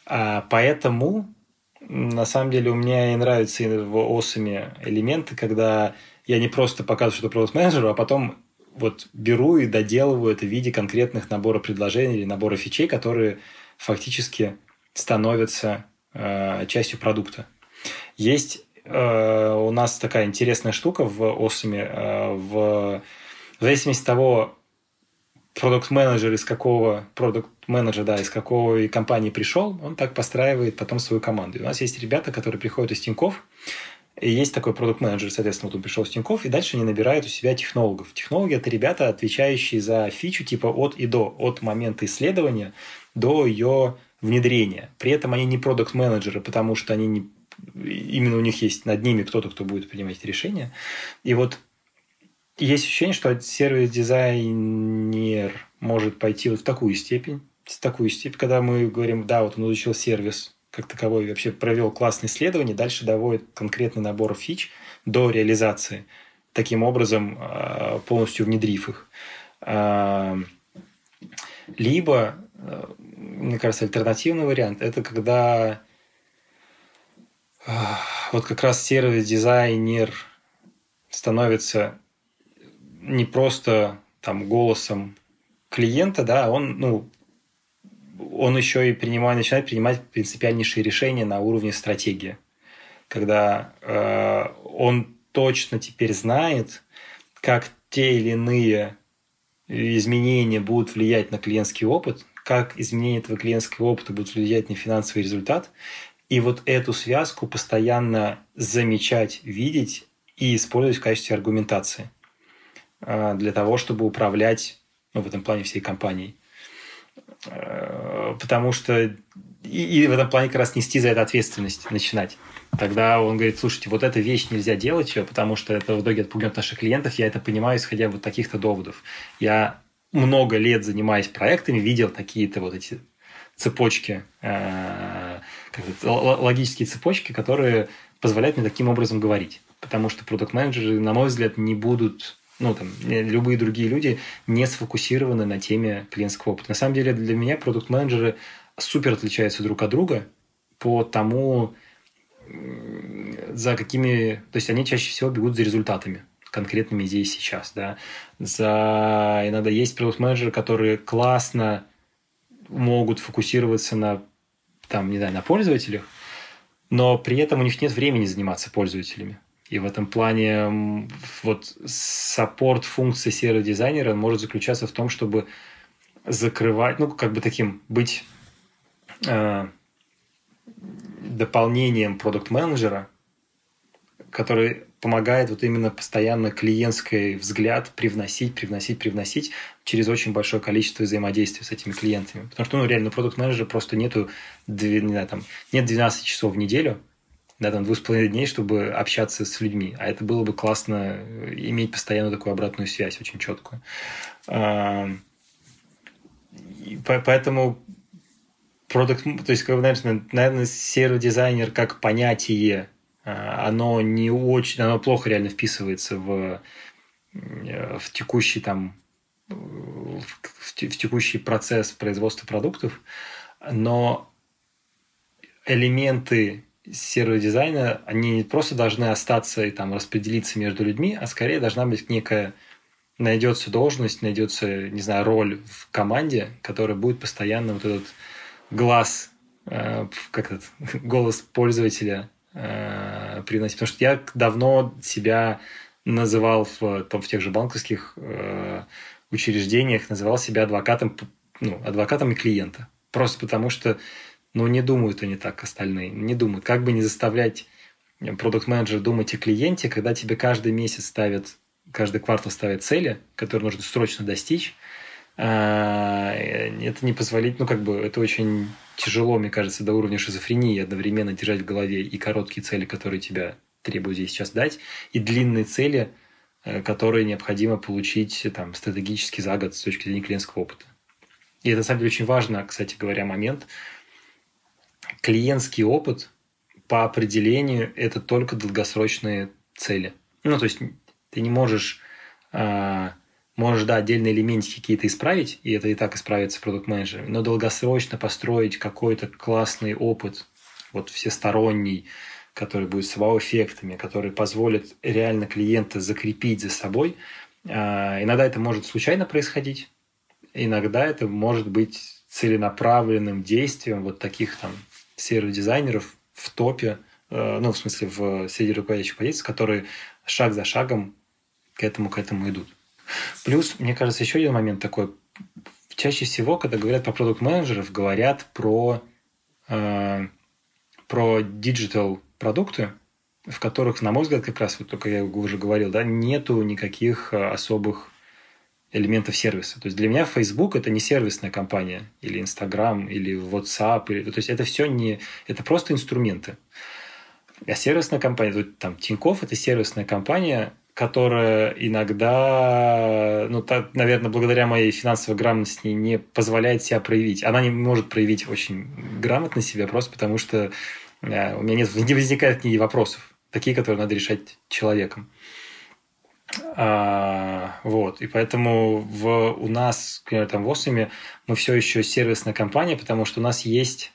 А поэтому, на самом деле, у меня и нравятся в осами элементы, когда я не просто показываю что-то продукт-менеджеру, а потом вот беру и доделываю это в виде конкретных набора предложений или набора фичей, которые фактически становятся э, частью продукта. Есть э, у нас такая интересная штука в Осами. Э, в, в зависимости от того, продукт-менеджер из какого продукт-менеджер, да, из какой компании пришел, он так постраивает потом свою команду. И у нас есть ребята, которые приходят из Тинькофф, и есть такой продукт-менеджер, соответственно, вот он пришел с Тинькофф, и дальше они набирают у себя технологов. Технологи – это ребята, отвечающие за фичу типа от и до, от момента исследования до ее внедрения. При этом они не продукт-менеджеры, потому что они не, именно у них есть над ними кто-то, кто будет принимать решения. И вот есть ощущение, что сервис-дизайнер может пойти вот в такую степень, в такую степень, когда мы говорим, да, вот он изучил сервис, как таковой вообще провел классное исследование, дальше доводит конкретный набор фич до реализации, таким образом а, полностью внедрив их. А, либо, а, мне кажется, альтернативный вариант – это когда вот как раз сервис-дизайнер становится не просто там голосом клиента, да, он, ну, он еще и принимает, начинает принимать принципиальнейшие решения на уровне стратегии, когда э, он точно теперь знает, как те или иные изменения будут влиять на клиентский опыт, как изменения этого клиентского опыта будут влиять на финансовый результат, и вот эту связку постоянно замечать, видеть и использовать в качестве аргументации э, для того, чтобы управлять ну, в этом плане всей компанией. Э, потому что и, и в этом плане как раз нести за это ответственность, начинать. Тогда он говорит, слушайте, вот эта вещь нельзя делать ее, потому что это в итоге отпугнет наших клиентов. Я это понимаю, исходя вот таких-то доводов. Я много лет занимаясь проектами, видел такие-то вот эти цепочки, э, логические цепочки, которые позволяют мне таким образом говорить. Потому что продукт-менеджеры, на мой взгляд, не будут ну, там, любые другие люди не сфокусированы на теме клиентского опыта. На самом деле, для меня продукт-менеджеры супер отличаются друг от друга по тому, за какими... То есть они чаще всего бегут за результатами конкретными здесь сейчас, да. За... Иногда есть продукт-менеджеры, которые классно могут фокусироваться на, там, не знаю, на пользователях, но при этом у них нет времени заниматься пользователями. И в этом плане вот саппорт функции серого дизайнера может заключаться в том, чтобы закрывать, ну, как бы таким, быть э, дополнением продукт-менеджера, который помогает вот именно постоянно клиентский взгляд привносить, привносить, привносить через очень большое количество взаимодействия с этими клиентами. Потому что, ну, реально, продукт менеджера просто нету, не знаю, там, нет 12 часов в неделю, да, там, двух с половиной дней, чтобы общаться с людьми. А это было бы классно иметь постоянно такую обратную связь, очень четкую. Поэтому продукт, то есть, как, наверное, наверное, сервис дизайнер как понятие, а, оно не очень, оно плохо реально вписывается в, в текущий там в, в текущий процесс производства продуктов, но элементы сервис дизайна, они не просто должны остаться и там распределиться между людьми, а скорее должна быть некая найдется должность, найдется, не знаю, роль в команде, которая будет постоянно вот этот глаз, э, как этот, голос пользователя э, приносить. Потому что я давно себя называл в, там, в тех же банковских э, учреждениях, называл себя адвокатом, ну, адвокатом и клиента. Просто потому что, ну, не думают они так остальные, не думают. Как бы не заставлять продукт-менеджера думать о клиенте, когда тебе каждый месяц ставят, каждый квартал ставят цели, которые нужно срочно достичь, а, это не позволит, ну, как бы, это очень тяжело, мне кажется, до уровня шизофрении одновременно держать в голове и короткие цели, которые тебя требуют здесь сейчас дать, и длинные цели, э, которые необходимо получить там, стратегически за год с точки зрения клиентского опыта. И это, на самом деле, очень важно, кстати говоря, момент. Клиентский опыт по определению – это только долгосрочные цели. Ну, то есть ты не можешь а, Можешь, да, отдельные элементики какие-то исправить, и это и так исправится продукт менеджером но долгосрочно построить какой-то классный опыт, вот всесторонний, который будет с вау-эффектами, который позволит реально клиента закрепить за собой. А, иногда это может случайно происходить, иногда это может быть целенаправленным действием вот таких там сервис-дизайнеров в топе, э, ну, в смысле, в среди руководящих позиций, которые шаг за шагом к этому, к этому идут. Плюс, мне кажется, еще один момент такой. Чаще всего, когда говорят про продукт-менеджеров, говорят про, э, про digital продукты, в которых, на мой взгляд, как раз, вот только я уже говорил, да, нету никаких э, особых элементов сервиса. То есть для меня Facebook это не сервисная компания, или Instagram, или WhatsApp, или, то есть это все не, это просто инструменты. А сервисная компания, тут там Тинькофф это сервисная компания, которая иногда, ну, так, наверное, благодаря моей финансовой грамотности не позволяет себя проявить. Она не может проявить очень грамотно себя просто потому, что э, у меня нет, не возникает ни вопросов, такие, которые надо решать человеком. А, вот, и поэтому в, у нас, например, там в Осами мы все еще сервисная компания, потому что у нас есть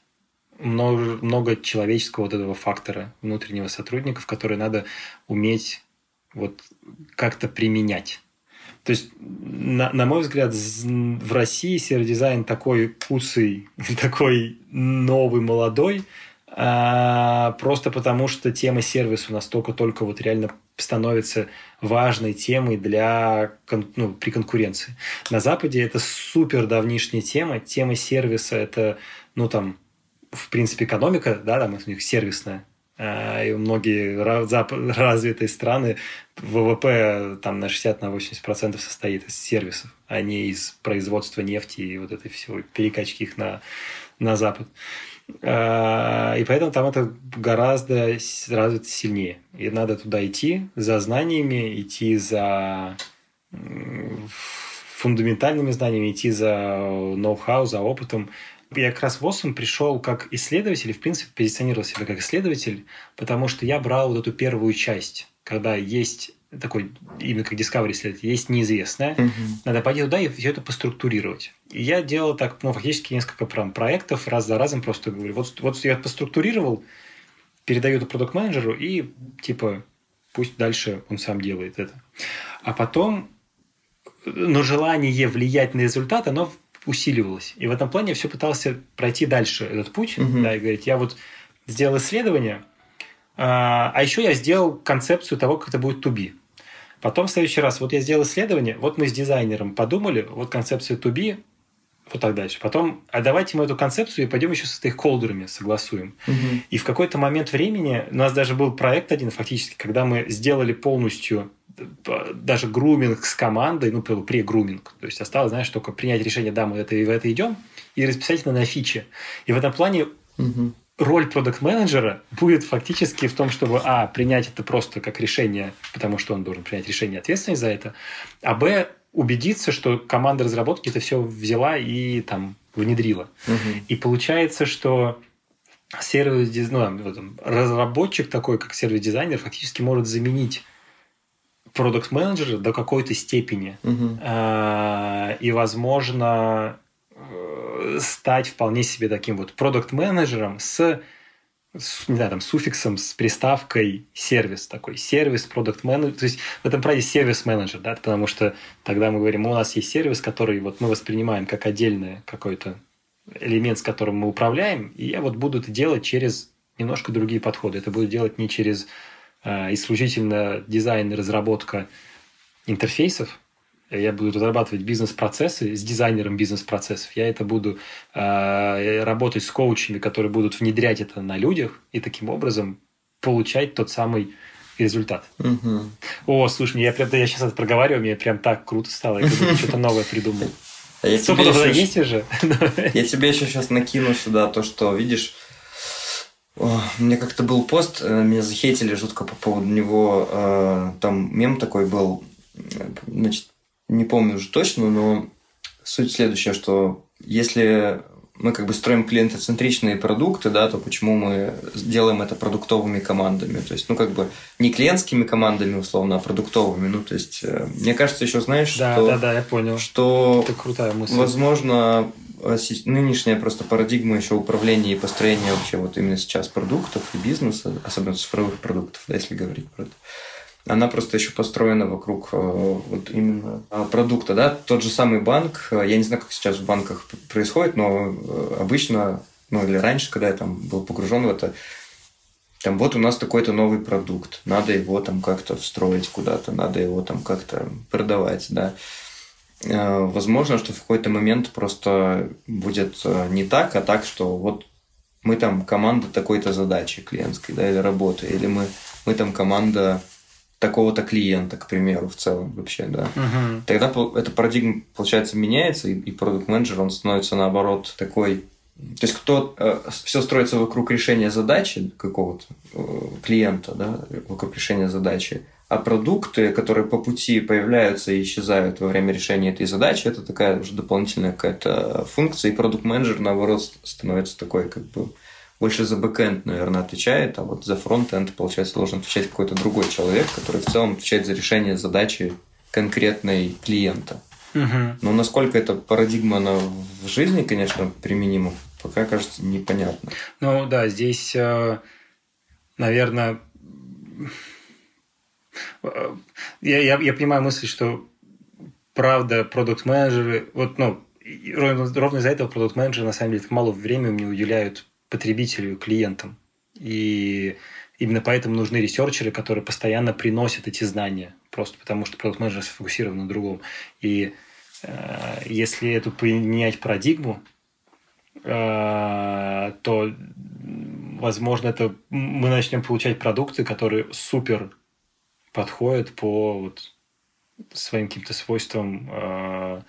много, много человеческого вот этого фактора внутреннего сотрудников, которые надо уметь вот как-то применять. То есть, на, на мой взгляд, в России сервис-дизайн такой куцый, такой новый, молодой, просто потому что тема сервиса настолько только вот реально становится важной темой для, ну, при конкуренции. На Западе это супер давнишняя тема. Тема сервиса – это, ну, там, в принципе, экономика, да, там у них сервисная, а, и многие развитые страны ВВП там на 60 на 80 процентов состоит из сервисов, а не из производства нефти и вот этой всего перекачки их на, на Запад. А, и поэтому там это гораздо развито сильнее. И надо туда идти за знаниями, идти за фундаментальными знаниями, идти за ноу-хау, за опытом. Я как раз в ОСМ пришел как исследователь и, в принципе, позиционировал себя как исследователь, потому что я брал вот эту первую часть, когда есть такой, именно как Discovery исследователь, есть неизвестное. Угу. Надо пойти туда и все это поструктурировать. И я делал так, ну, фактически несколько прям, проектов, раз за разом просто говорю, вот, вот я поструктурировал, передаю это продукт-менеджеру и, типа, пусть дальше он сам делает это. А потом, но желание влиять на результат, оно усиливалось. И в этом плане я все пытался пройти дальше этот путь, угу. да, и говорить, я вот сделал исследование, а, а еще я сделал концепцию того, как это будет to be. Потом в следующий раз, вот я сделал исследование, вот мы с дизайнером подумали, вот концепция to be, вот так дальше. Потом, а давайте мы эту концепцию и пойдем еще со стейкхолдерами согласуем. Угу. И в какой-то момент времени у нас даже был проект один фактически, когда мы сделали полностью даже груминг с командой, ну, pre-груминг. То есть осталось, знаешь, только принять решение, да, мы это, в это идем, и расписать это на фиче. И в этом плане угу роль продукт-менеджера будет фактически в том, чтобы, а, принять это просто как решение, потому что он должен принять решение ответственность за это, а, б, убедиться, что команда разработки это все взяла и там внедрила. Угу. И получается, что сервис ну, разработчик такой, как сервис-дизайнер, фактически может заменить продукт-менеджера до какой-то степени. Угу. И, возможно, стать вполне себе таким вот продукт-менеджером с, с, не знаю, там, суффиксом, с приставкой сервис такой. Сервис, продукт менеджер То есть в этом правде сервис-менеджер, да, потому что тогда мы говорим, у нас есть сервис, который вот мы воспринимаем как отдельный какой-то элемент, с которым мы управляем, и я вот буду это делать через немножко другие подходы. Это буду делать не через э, исключительно дизайн и разработка интерфейсов, я буду разрабатывать бизнес-процессы с дизайнером бизнес-процессов, я это буду э, работать с коучами, которые будут внедрять это на людях и таким образом получать тот самый результат. Угу. О, слушай, я, прям, я сейчас это проговариваю, мне прям так круто стало, я что-то новое придумал. А я тебе еще, есть уже? Я тебе еще сейчас накину сюда то, что, видишь, о, у меня как-то был пост, э, меня захейтили жутко по поводу него. Э, там мем такой был, значит, не помню уже точно, но суть следующая, что если мы как бы строим клиентоцентричные продукты, да, то почему мы делаем это продуктовыми командами? То есть, ну, как бы не клиентскими командами, условно, а продуктовыми. Ну, то есть, э, мне кажется, еще знаешь, да, что... Да, да, я понял. Что, это крутая мысль. возможно, нынешняя просто парадигма еще управления и построения вообще вот именно сейчас продуктов и бизнеса, особенно цифровых продуктов, да, если говорить про это, она просто еще построена вокруг э, вот именно а, продукта, да, тот же самый банк, э, я не знаю, как сейчас в банках происходит, но э, обычно, ну или раньше, когда я там был погружен в это, там вот у нас такой-то новый продукт, надо его там как-то встроить куда-то, надо его там как-то продавать, да. Возможно, что в какой-то момент просто будет не так, а так, что вот мы там команда такой-то задачи клиентской, да, или работы, или мы, мы там команда такого-то клиента, к примеру, в целом вообще, да. Угу. Тогда эта парадигма, получается, меняется, и, продукт-менеджер, он становится, наоборот, такой... То есть, кто э, все строится вокруг решения задачи какого-то э, клиента, да, вокруг решения задачи, а продукты, которые по пути появляются и исчезают во время решения этой задачи, это такая уже дополнительная какая-то функция, и продукт-менеджер, наоборот, становится такой, как бы, больше за бэкэнд, наверное, отвечает, а вот за фронтенд, получается, должен отвечать какой-то другой человек, который в целом отвечает за решение задачи конкретной клиента. Угу. Но насколько эта парадигма она в жизни, конечно, применима, пока кажется непонятно. Ну да, здесь, э, наверное, э, я, я, я понимаю мысль, что правда продукт-менеджеры, вот, ну, ровно, ровно из-за этого продукт-менеджеры на самом деле мало времени уделяют потребителю, клиентам. И именно поэтому нужны ресерчеры, которые постоянно приносят эти знания, просто потому что продукт менеджер сфокусирован на другом. И э, если эту поменять парадигму, э, то, возможно, это мы начнем получать продукты, которые супер подходят по вот, своим каким-то свойствам э,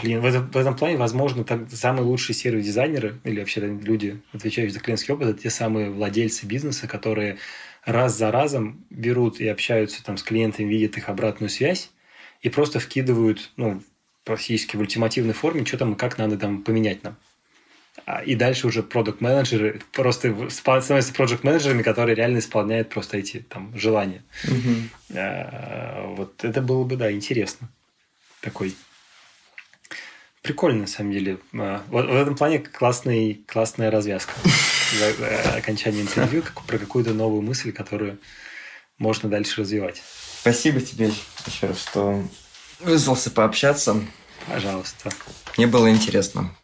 клиент. В этом, в этом плане, возможно, так, самые лучшие сервис-дизайнеры или вообще люди, отвечающие за клиентский опыт, это те самые владельцы бизнеса, которые раз за разом берут и общаются там с клиентами, видят их обратную связь и просто вкидывают, ну, практически в ультимативной форме, что там, как надо там поменять нам. А, и дальше уже продукт менеджеры просто становятся продукт менеджерами которые реально исполняют просто эти там желания. Угу. Вот это было бы, да, интересно. Такой прикольно, на самом деле. А, вот в этом плане классный, классная развязка. Окончание интервью про какую-то новую мысль, которую можно дальше развивать. Спасибо тебе еще раз, что вызвался пообщаться. Пожалуйста. Мне было интересно.